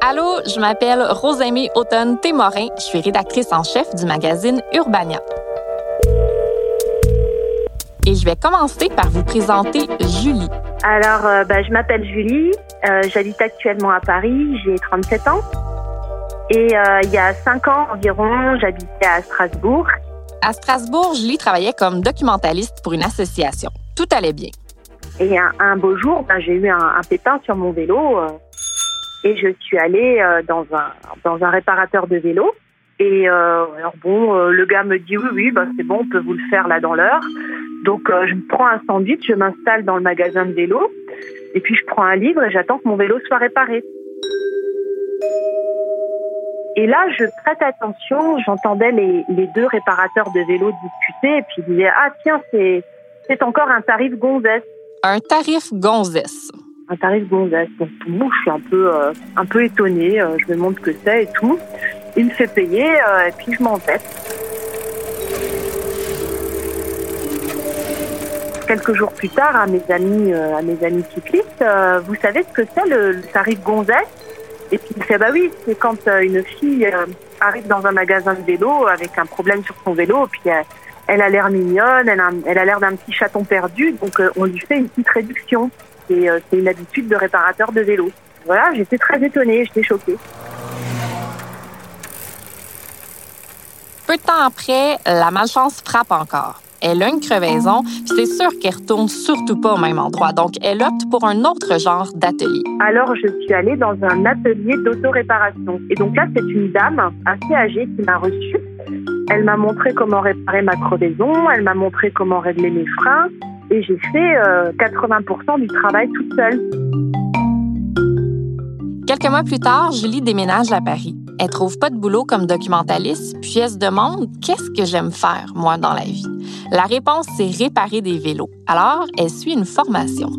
Allô, je m'appelle Rosaimée Automne Témorin. Je suis rédactrice en chef du magazine Urbania. Et je vais commencer par vous présenter Julie. Alors, euh, ben, je m'appelle Julie. Euh, J'habite actuellement à Paris. J'ai 37 ans. Et euh, il y a 5 ans environ, j'habitais à Strasbourg. À Strasbourg, Julie travaillait comme documentaliste pour une association. Tout allait bien. Et un, un beau jour, ben, j'ai eu un, un, pépin sur mon vélo. Euh, et je suis allée euh, dans, un, dans un réparateur de vélo. Et alors bon, le gars me dit oui, oui, bah, c'est bon, on peut vous le faire là dans l'heure. Donc je prends un sandwich, je m'installe dans le magasin de vélo. Et puis je prends un livre et j'attends que mon vélo soit réparé. Et là, je prête attention, j'entendais les, les, deux réparateurs de vélos discuter et puis ils disaient Ah, tiens, c'est, c'est encore un tarif gonzesse. Un tarif gonzesse. Un tarif gonzesse. Donc, moi, je suis un peu, euh, un peu étonnée. Euh, je me demande ce que c'est et tout. Il me fait payer euh, et puis je m'en vais. Quelques jours plus tard, à mes amis, à mes amis cyclistes, vous savez ce que c'est le, le tarif gonzesse? Et puis il fait bah oui, c'est quand euh, une fille euh, arrive dans un magasin de vélo avec un problème sur son vélo, puis elle, elle a l'air mignonne, elle a, l'air d'un petit chaton perdu, donc euh, on lui fait une petite réduction. C'est une habitude de réparateur de vélo. Voilà, j'étais très étonnée, j'étais choquée. Peu de temps après, la malchance frappe encore. Elle a une crevaison, puis c'est sûr qu'elle retourne surtout pas au même endroit. Donc, elle opte pour un autre genre d'atelier. Alors, je suis allée dans un atelier d'autoréparation. Et donc là, c'est une dame assez âgée qui m'a reçue. Elle m'a montré comment réparer ma crevaison, elle m'a montré comment régler mes freins, et j'ai fait euh, 80% du travail toute seule. Quelques mois plus tard, Julie déménage à Paris. Elle trouve pas de boulot comme documentaliste, puis elle se demande qu'est-ce que j'aime faire, moi, dans la vie? La réponse, c'est réparer des vélos. Alors, elle suit une formation.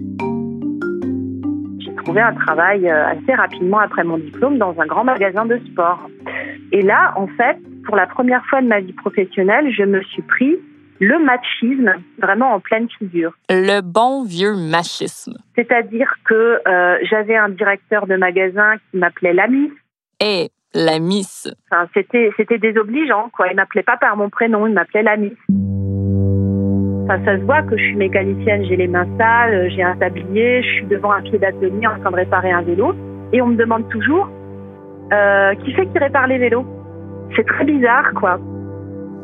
J'ai trouvé un travail assez rapidement après mon diplôme dans un grand magasin de sport. Et là, en fait, pour la première fois de ma vie professionnelle, je me suis pris le machisme vraiment en pleine figure. Le bon vieux machisme. C'est-à-dire que euh, j'avais un directeur de magasin qui m'appelait l'ami. Et la miss. Enfin, c'était, c'était désobligeant, quoi. Il m'appelait pas par mon prénom, il m'appelait la miss. Enfin, ça se voit que je suis mécanicienne, j'ai les mains sales, j'ai un tablier, je suis devant un pied d'atelier en train de réparer un vélo. Et on me demande toujours euh, qui fait qui répare les vélos? C'est très bizarre, quoi.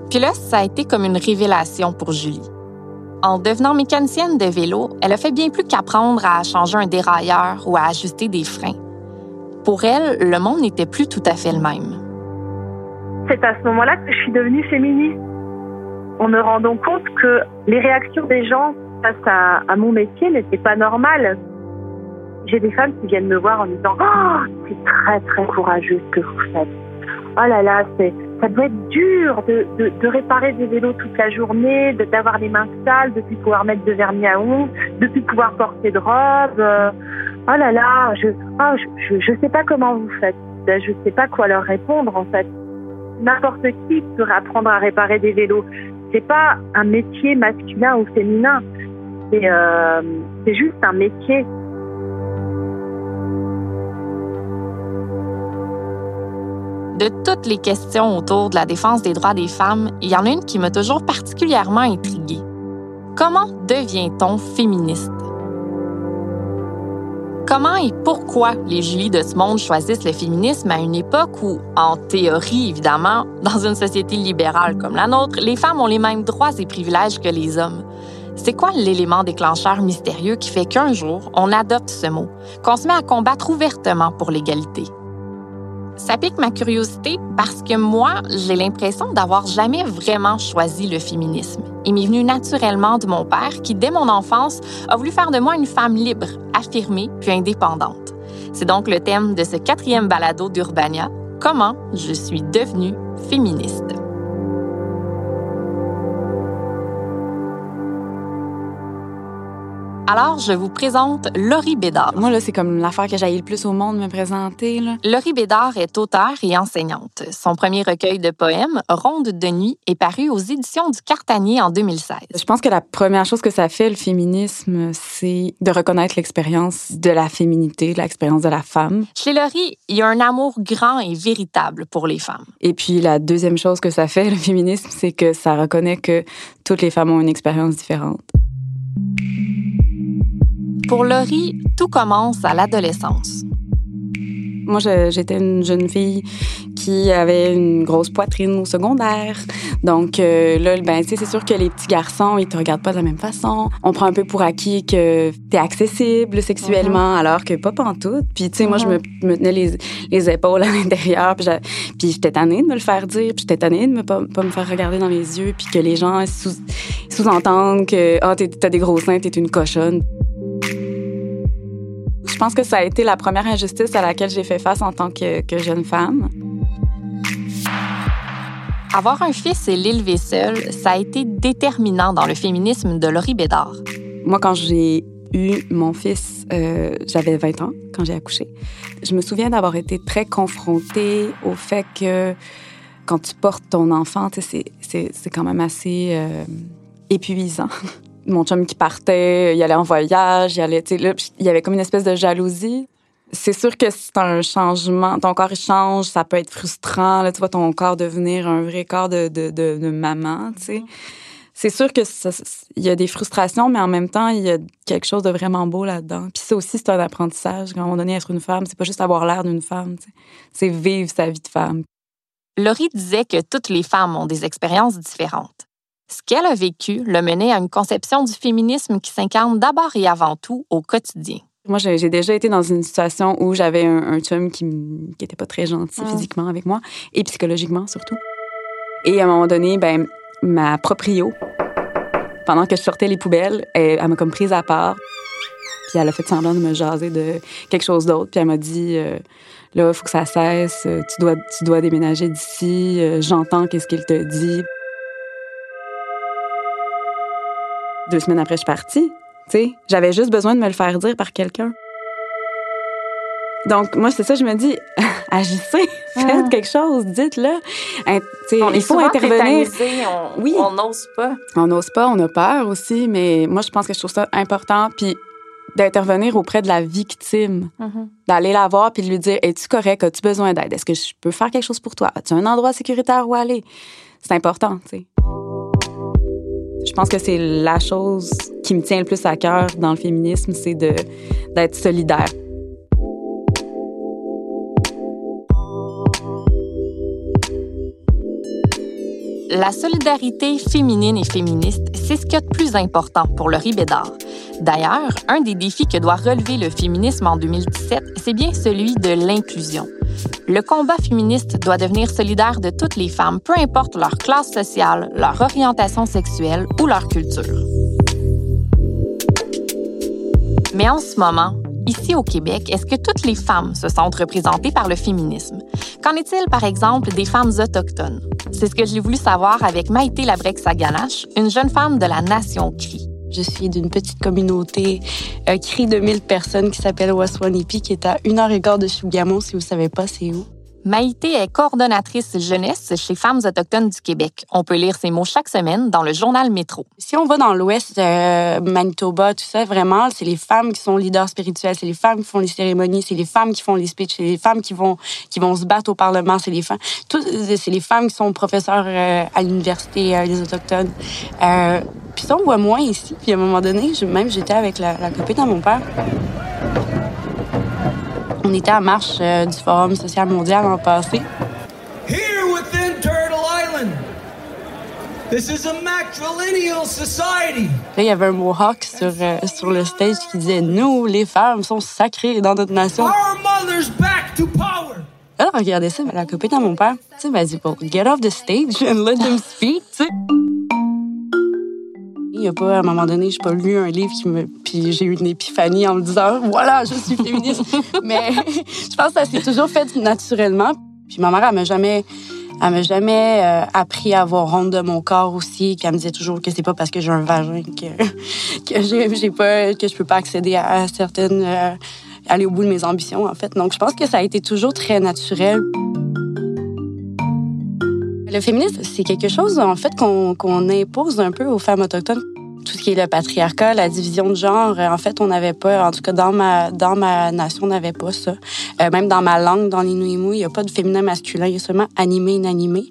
Puis là, ça a été comme une révélation pour Julie. En devenant mécanicienne de vélo, elle a fait bien plus qu'apprendre à changer un dérailleur ou à ajuster des freins. Pour elle, le monde n'était plus tout à fait le même. C'est à ce moment-là que je suis devenue féministe. En me rendant compte que les réactions des gens face à, mon métier n'étaient pas normales. J'ai des femmes qui viennent me voir en me disant Oh, c'est très très courageux ce que vous faites. Oh là là, ça doit être dur de, réparer des vélos toute la journée, de, d'avoir les mains sales, de plus pouvoir mettre de vernis à ongles, de plus pouvoir porter de robe. Oh là là, je, oh, je, je, sais pas comment vous faites. Je sais pas quoi leur répondre en fait. N'importe qui peut apprendre à réparer des vélos. C'est pas un métier masculin ou féminin. C'est, euh, juste un métier. De toutes les questions autour de la défense des droits des femmes, il y en a une qui m'a toujours particulièrement intriguée. Comment devient-on féministe? Comment et pourquoi les Julie de ce monde choisissent le féminisme à une époque où, en théorie évidemment, dans une société libérale comme la nôtre, les femmes ont les mêmes droits et privilèges que les hommes? C'est quoi l'élément déclencheur mystérieux qui fait qu'un jour, on adopte ce mot, qu'on se met à combattre ouvertement pour l'égalité? Ça pique ma curiosité parce que moi, j'ai l'impression d'avoir jamais vraiment choisi le féminisme. Il m'est venu naturellement de mon père qui, dès mon enfance, a voulu faire de moi une femme libre, affirmée puis indépendante. C'est donc le thème de ce quatrième balado d'Urbania, Comment je suis devenue féministe. Alors, je vous présente Laurie Bédard. Moi, là, c'est comme l'affaire que j'ai le plus au monde me présenter. Là. Laurie Bédard est auteure et enseignante. Son premier recueil de poèmes, Ronde de nuit, est paru aux éditions du Cartanier en 2016. Je pense que la première chose que ça fait, le féminisme, c'est de reconnaître l'expérience de la féminité, l'expérience de la femme. Chez Laurie, il y a un amour grand et véritable pour les femmes. Et puis, la deuxième chose que ça fait, le féminisme, c'est que ça reconnaît que toutes les femmes ont une expérience différente. Pour Laurie, tout commence à l'adolescence. Moi, j'étais une jeune fille qui avait une grosse poitrine au secondaire. Donc euh, là, ben, c'est sûr que les petits garçons, ils te regardent pas de la même façon. On prend un peu pour acquis que t'es accessible sexuellement, mhm. alors que pas pantoute. Puis, tu sais, moi, je me, me, tenais les, les épaules à l'intérieur, puis j'étais tannée de me le faire dire, puis j'étais tannée de me pas, pas, me faire regarder dans les yeux, puis que les gens sous-entendent que ah, oh, t'as des gros seins, t'es une cochonne. Je pense que ça a été la première injustice à laquelle j'ai fait face en tant que, jeune femme. Avoir un fils et l'élever seul, ça a été déterminant dans le féminisme de Laurie Bédard. Moi, quand j'ai eu mon fils, euh, j'avais 20 ans quand j'ai accouché. Je me souviens d'avoir été très confrontée au fait que quand tu portes ton enfant, c'est quand même assez euh, épuisant. mon chum qui partait, il allait en voyage, il allait, là, il y avait comme une espèce de jalousie. C'est sûr que c'est un changement. Ton corps, il change, ça peut être frustrant. Là, tu vois ton corps devenir un vrai corps de, de, de, maman, tu sais. C'est sûr que il y a des frustrations, mais en même temps, il y a quelque chose de vraiment beau là-dedans. Puis ça aussi, c'est un apprentissage. À un moment donné, être une femme, c'est pas juste avoir l'air d'une femme, c'est vivre sa vie de femme. Laurie disait que toutes les femmes ont des expériences différentes. Ce qu'elle a vécu le menait à une conception du féminisme qui s'incarne d'abord et avant tout au quotidien. Moi, j'ai déjà été dans une situation où j'avais un, un, chum qui n'était pas très gentil ah. physiquement avec moi et psychologiquement surtout. Et à un moment donné, ben, ma proprio, pendant que je sortais les poubelles, elle, m'a comme prise à part. Puis elle a fait semblant de me jaser de quelque chose d'autre. Puis elle m'a dit euh, Là, il faut que ça cesse. Tu dois, tu dois déménager d'ici. Euh, j'entends qu'est-ce qu'il te dit. Deux semaines après, je suis partie. J'avais juste besoin de me le faire dire par quelqu'un. Donc, moi, c'est ça, je me dis, agissez, faites ah. quelque chose, dites-le. il faut intervenir. On, oui. On n'ose pas. On n'ose pas, on a peur aussi, mais moi, je pense que je trouve ça important. Puis, d'intervenir auprès de la victime, mm-hmm. d'aller la voir puis de lui dire Es-tu correct? As-tu besoin d'aide? Est-ce que je peux faire quelque chose pour toi? As-tu un endroit sécuritaire où aller? C'est important, tu sais. Je pense que c'est la chose qui me tient le plus à cœur dans le féminisme, c'est d'être solidaire. La solidarité féminine et féministe, c'est ce qu'il y a plus important pour le Bédard. D'ailleurs, un des défis que doit relever le féminisme en 2017, c'est bien celui de l'inclusion. Le combat féministe doit devenir solidaire de toutes les femmes, peu importe leur classe sociale, leur orientation sexuelle ou leur culture. Mais en ce moment, ici au Québec, est-ce que toutes les femmes se sentent représentées par le féminisme? Qu'en est-il, par exemple, des femmes autochtones? C'est ce que j'ai voulu savoir avec Maïté Labrec-Saganache, une jeune femme de la Nation Cri. Je suis d'une petite communauté euh, cri de 1000 personnes qui s'appelle Waswanipi, qui est à une heure et quart de Chougamau, si vous savez pas c'est où. Maïté est coordonnatrice jeunesse chez Femmes autochtones du Québec. On peut lire ses mots chaque semaine dans le journal Métro. Si on va dans l'ouest, euh, Manitoba, tout ça, vraiment, c'est les femmes qui sont leaders spirituels, c'est les femmes qui font les cérémonies, c'est les femmes qui font les speeches, c'est les femmes qui vont qui vont se battre au Parlement, c'est les femmes, c'est les femmes qui sont professeurs euh, à l'université euh, des autochtones. puis ça, on voit moins ici. Puis à un moment donné, même j'étais avec la, la copine de mon père. On était à marche euh, du Forum social mondial l'an passé. Here within Turtle Island, this is a matrilineal society. Là, il y avait un Mohawk sur, euh, sur le stage qui disait Nous, les femmes, sont sacrées dans notre nation. Our mother's back to power. Là, regardez ça, la copine à mon père, tu sais, m'a dit, get off the stage and let them speak, tu sais. A pas, à un moment donné, je n'ai pas lu un livre qui. Puis j'ai eu une épiphanie en me disant, voilà, je suis féministe. Mais je pense que ça s'est toujours fait naturellement. Puis ma mère, elle m'a jamais Elle m'a jamais euh, appris à avoir honte de mon corps aussi. Puis elle me disait toujours que c'est pas parce que j'ai un vagin que que j'ai pas que je peux pas accéder à, certaines euh, aller au bout de mes ambitions en fait. Donc je pense que ça a été toujours très naturel. Le féminisme, c'est quelque chose en fait qu'on impose un peu aux femmes autochtones tout ce qui est le patriarcat, la division de genre, euh, en fait, on n'avait pas, en tout cas dans ma, dans ma nation, on n'avait pas ça. Euh, même dans ma langue, dans l'Inuimu, il n'y a pas de féminin masculin, il y a seulement animé, inanimé.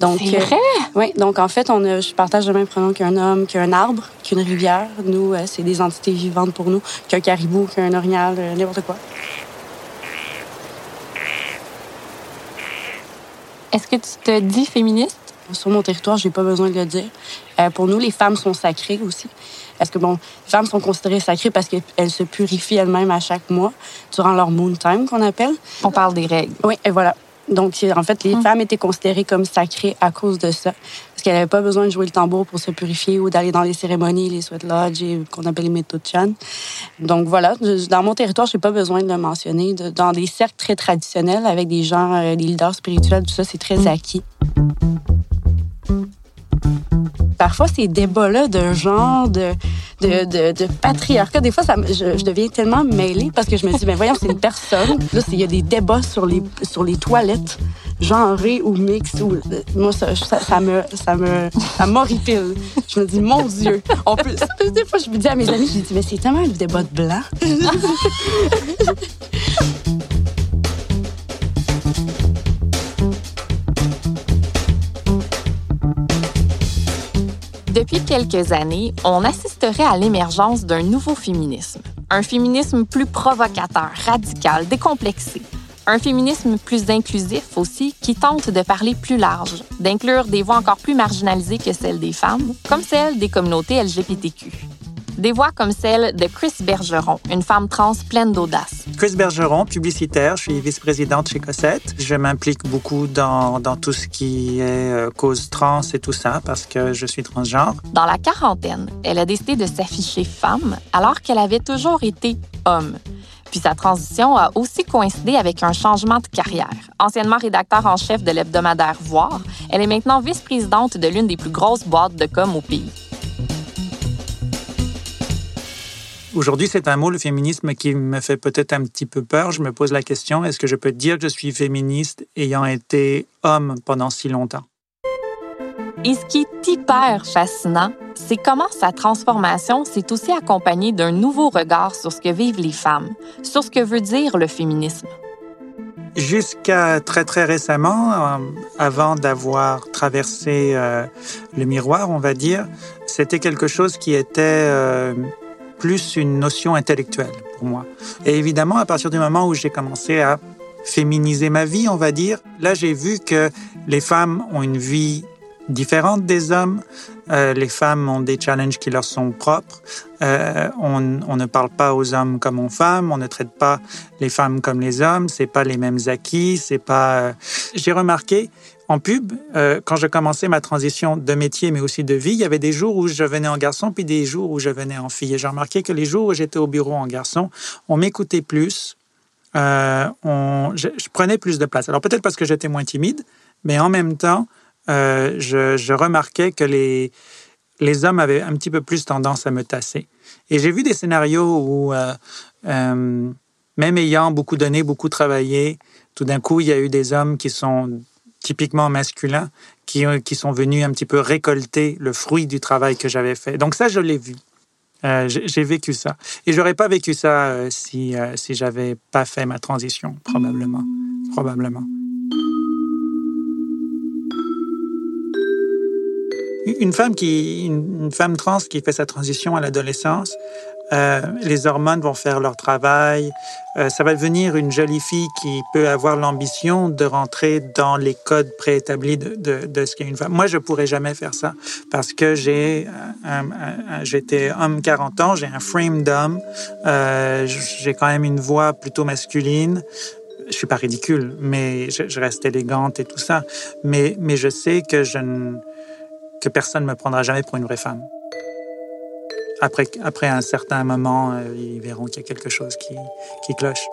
Donc, c'est vrai? Euh, oui, donc en fait, on a, je partage le même pronom qu'un homme, qu'un arbre, qu'une rivière. Nous, c'est des entités vivantes pour nous, qu'un caribou, qu'un orignal, n'importe quoi. Est-ce que tu te dis féministe? Sur mon territoire, j'ai pas besoin de le dire. Euh, pour nous, les femmes sont sacrées aussi. Parce que, bon, les femmes sont considérées sacrées parce qu'elles se purifient elles-mêmes à chaque mois durant leur moon time, qu'on appelle. On parle des règles. Oui, et voilà. Donc, en fait, les hum. femmes étaient considérées comme sacrées à cause de ça. Parce qu'elles n'avaient pas besoin de jouer le tambour pour se purifier ou d'aller dans les cérémonies, les sweat lodges, qu'on appelle les chan. Donc, voilà. Dans mon territoire, j'ai pas besoin de le mentionner. Dans des cercles très traditionnels, avec des gens, euh, des leaders spirituels, tout ça, c'est très hum. acquis. Parfois, ces débats-là de genre, de, de, de, patriarcat, des fois, ça, je, deviens tellement mêlée parce que je me dis, mais voyons, c'est une personne. Là, il y a des débats sur les, sur les toilettes, genrées ou mixtes. Ou, moi, ça, me, ça me, ça m'horripile. Je me dis, mon Dieu. Des fois, je me dis à mes amis, je dis, mais c'est tellement le débat de blanc. Depuis quelques années, on assisterait à l'émergence d'un nouveau féminisme. Un féminisme plus provocateur, radical, décomplexé. Un féminisme plus inclusif aussi, qui tente de parler plus large, d'inclure des voix encore plus marginalisées que celles des femmes, comme celles des communautés LGBTQ. Des voix comme celle de Chris Bergeron, une femme trans pleine d'audace. Chris Bergeron, publicitaire, je suis vice-présidente chez Cossette. Je m'implique beaucoup dans, dans, tout ce qui est euh, cause trans et tout ça parce que je suis transgenre. Dans la quarantaine, elle a décidé de s'afficher femme alors qu'elle avait toujours été homme. Puis sa transition a aussi coïncidé avec un changement de carrière. Anciennement rédacteur en chef de l'hebdomadaire Voir, elle est maintenant vice-présidente de l'une des plus grosses boîtes de com au pays. Aujourd'hui, c'est un mot, le féminisme, qui me fait peut-être un petit peu peur. Je me pose la question, est-ce que je peux dire que je suis féministe ayant été homme pendant si longtemps? Et ce qui est hyper fascinant, c'est comment sa transformation s'est aussi accompagnée d'un nouveau regard sur ce que vivent les femmes, sur ce que veut dire le féminisme. Jusqu'à très très récemment, euh, avant d'avoir traversé euh, le miroir, on va dire, c'était quelque chose qui était euh, plus une notion intellectuelle pour moi. Et évidemment, à partir du moment où j'ai commencé à féminiser ma vie, on va dire, là j'ai vu que les femmes ont une vie différente des hommes. Euh, les femmes ont des challenges qui leur sont propres. Euh, on, on, ne parle pas aux hommes comme aux femmes. On ne traite pas les femmes comme les hommes. C'est pas les mêmes acquis. C'est pas. Euh, j'ai remarqué en pub, euh, quand je commençais ma transition de métier, mais aussi de vie, il y avait des jours où je venais en garçon, puis des jours où je venais en fille. Et j'ai remarqué que les jours où j'étais au bureau en garçon, on m'écoutait plus, euh, on, je, prenais plus de place. Alors peut-être parce que j'étais moins timide, mais en même temps, euh, je, je, remarquais que les, les hommes avaient un petit peu plus tendance à me tasser. Et j'ai vu des scénarios où, même ayant beaucoup donné, beaucoup travaillé, tout d'un coup, il y a eu des hommes qui sont typiquement masculins qui, qui sont venus un petit peu récolter le fruit du travail que j'avais fait. Donc ça, je l'ai vu. Euh, j'ai vécu ça. Et j'aurais pas vécu ça euh, si, euh, si j'avais pas fait ma transition, probablement. Probablement. Une femme, qui, une femme trans qui fait sa transition à l'adolescence, euh, les hormones vont faire leur travail. Euh, ça va devenir une jolie fille qui peut avoir l'ambition de rentrer dans les codes préétablis de, de, de ce qu'est une femme. Moi, je pourrais jamais faire ça parce que j'ai, j'étais homme 40 ans, j'ai un frame d'homme, euh, j'ai quand même une voix plutôt masculine. Je suis pas ridicule, mais je, je, reste élégante et tout ça. Mais, mais je sais que je ne, que personne ne me prendra jamais pour une vraie femme après, après un certain moment, euh, ils verront qu'il y a quelque chose qui, qui cloche.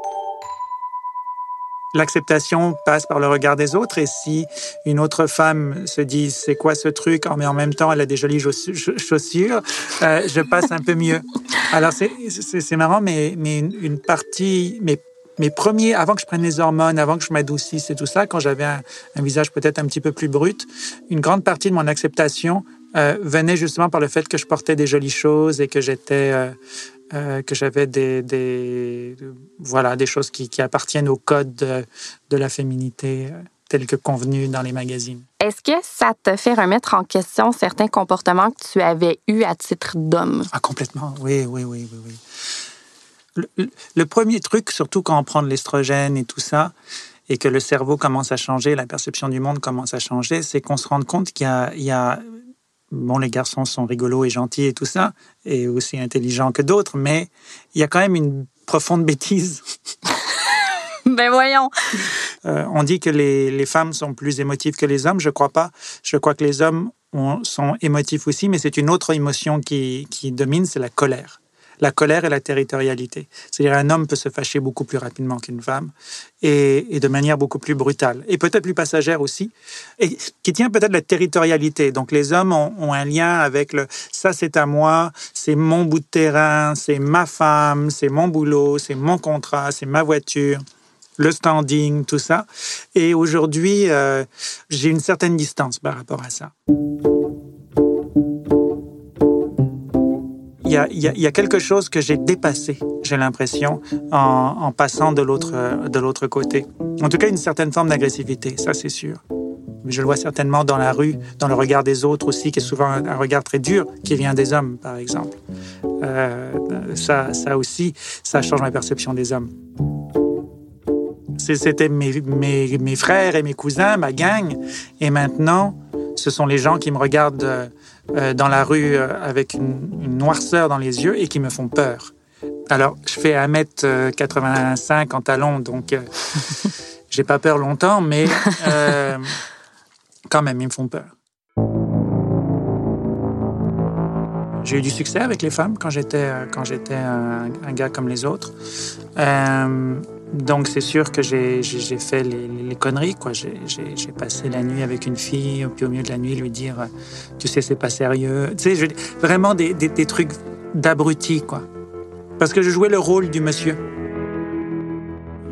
l'acceptation passe par le regard des autres. Et si une autre femme se dit c'est quoi ce truc, oh, mais en même temps elle a des jolies chaussures, euh, je passe un peu mieux. Alors c'est marrant, mais, mais une, partie, mes, mes premiers, avant que je prenne les hormones, avant que je m'adoucisse et tout ça, quand j'avais un, visage peut-être un petit peu plus brut, une grande partie de mon acceptation euh, venait justement par le fait que je portais des jolies choses et que j'étais euh, euh, que j'avais des, des, voilà, des choses qui, qui appartiennent au code de, de la féminité tel que convenu dans les magazines. Est-ce que ça te fait remettre en question certains comportements que tu avais eus à titre d'homme? Ah, complètement, oui, oui, oui, oui. oui. Le, le, premier truc, surtout quand on prend de l'estrogène et tout ça, et que le cerveau commence à changer, la perception du monde commence à changer, c'est qu'on se rend compte qu'il y, y a, bon, les garçons sont rigolos et gentils et tout ça, et aussi intelligents que d'autres, mais il y a quand même une profonde bêtise. ben voyons. Euh, on dit que les, les, femmes sont plus émotives que les hommes. Je crois pas. Je crois que les hommes sont émotifs aussi, mais c'est une autre émotion qui, qui domine, c'est la colère la colère et la territorialité. C'est-à-dire un homme peut se fâcher beaucoup plus rapidement qu'une femme et, de manière beaucoup plus brutale et peut-être plus passagère aussi, et qui tient peut-être la territorialité. Donc les hommes ont, un lien avec le ça c'est à moi, c'est mon bout de terrain, c'est ma femme, c'est mon boulot, c'est mon contrat, c'est ma voiture le standing, tout ça. Et aujourd'hui, euh, j'ai une certaine distance par rapport à ça. Il y, a, quelque chose que j'ai dépassé, j'ai l'impression, en, passant de l'autre côté. En tout cas, une certaine forme d'agressivité, ça c'est sûr. Je le vois certainement dans la rue, dans le regard des autres aussi, qui est souvent un, regard très dur, qui vient des hommes, par exemple. Euh, ça, ça aussi, ça change ma perception des hommes. C'était mes, frères et mes cousins, ma gang, et maintenant, ce sont les gens qui me regardent euh, euh, dans la rue euh, avec une, noirceur dans les yeux et qui me font peur. Alors, je fais 1m85 en talons, donc j'ai pas peur longtemps, mais quand même, ils me font peur. J'ai eu du succès avec les femmes quand j'étais quand j'étais un, un, gars comme les autres. Donc, c'est sûr que j'ai fait les, conneries, quoi. J'ai passé la nuit avec une fille, puis au milieu de la nuit, lui dire Tu sais, c'est pas sérieux. Tu sais, vraiment des, trucs d'abruti, quoi. Parce que je jouais le rôle du monsieur.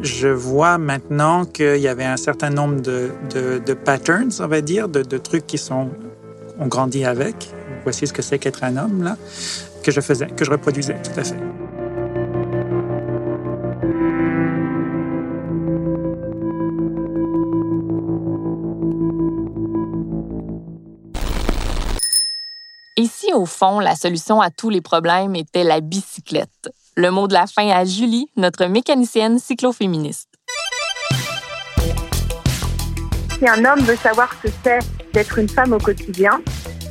Je vois maintenant qu'il y avait un certain nombre de, patterns, on va dire, de, de trucs qui sont. On grandit avec. Voici ce que c'est qu'être un homme, là, que je faisais, que je reproduisais, tout à fait. Au fond, la solution à tous les problèmes était la bicyclette. Le mot de la fin à Julie, notre mécanicienne cycloféministe. Si un homme veut savoir ce que c'est d'être une femme au quotidien,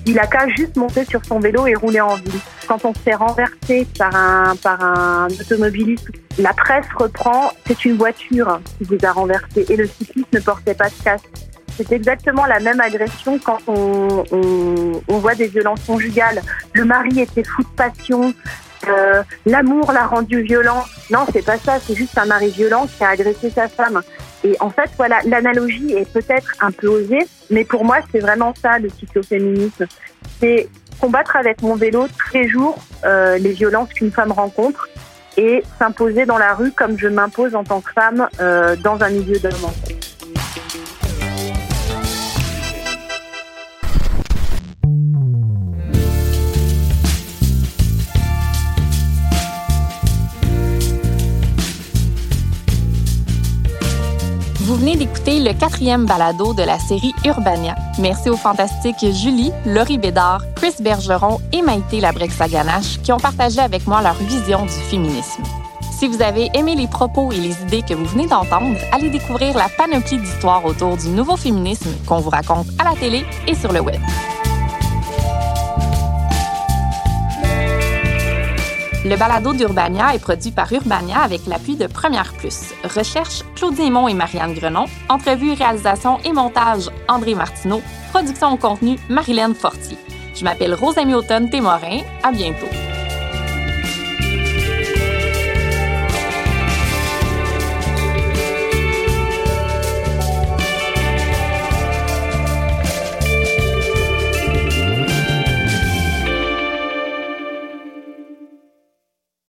il a qu'à juste monter sur son vélo et rouler en ville. Quand on se fait renverser par un, par un automobiliste, la presse reprend, c'est une voiture qui vous a renversé et le cycliste ne portait pas de casque. C'est exactement la même agression quand on, voit des violences conjugales. Le mari était fou de passion, euh, l'amour l'a rendu violent. Non, c'est pas ça, c'est juste un mari violent qui a agressé sa femme. Et en fait, voilà, l'analogie est peut-être un peu osée, mais pour moi, c'est vraiment ça le cycloféminisme. C'est combattre avec mon vélo tous les jours euh, les violences qu'une femme rencontre et s'imposer dans la rue comme je m'impose en tant que femme euh, dans un milieu d'hommes. Venez d'écouter le quatrième balado de la série Urbania. Merci aux fantastiques Julie, Laurie Bédard, Chris Bergeron et Maïté Labrec-Saganache qui ont partagé avec moi leur vision du féminisme. Si vous avez aimé les propos et les idées que vous venez d'entendre, allez découvrir la panoplie d'histoires autour du nouveau féminisme qu'on vous raconte à la télé et sur le web. Le balado d'Urbania est produit par Urbania avec l'appui de Première Plus. Recherche Claudie Aymon et Marianne Grenon. Entrevue, réalisation et montage André Martineau. Production au contenu Marilyn Fortier. Je m'appelle Rosamie Automne Témorin. À bientôt.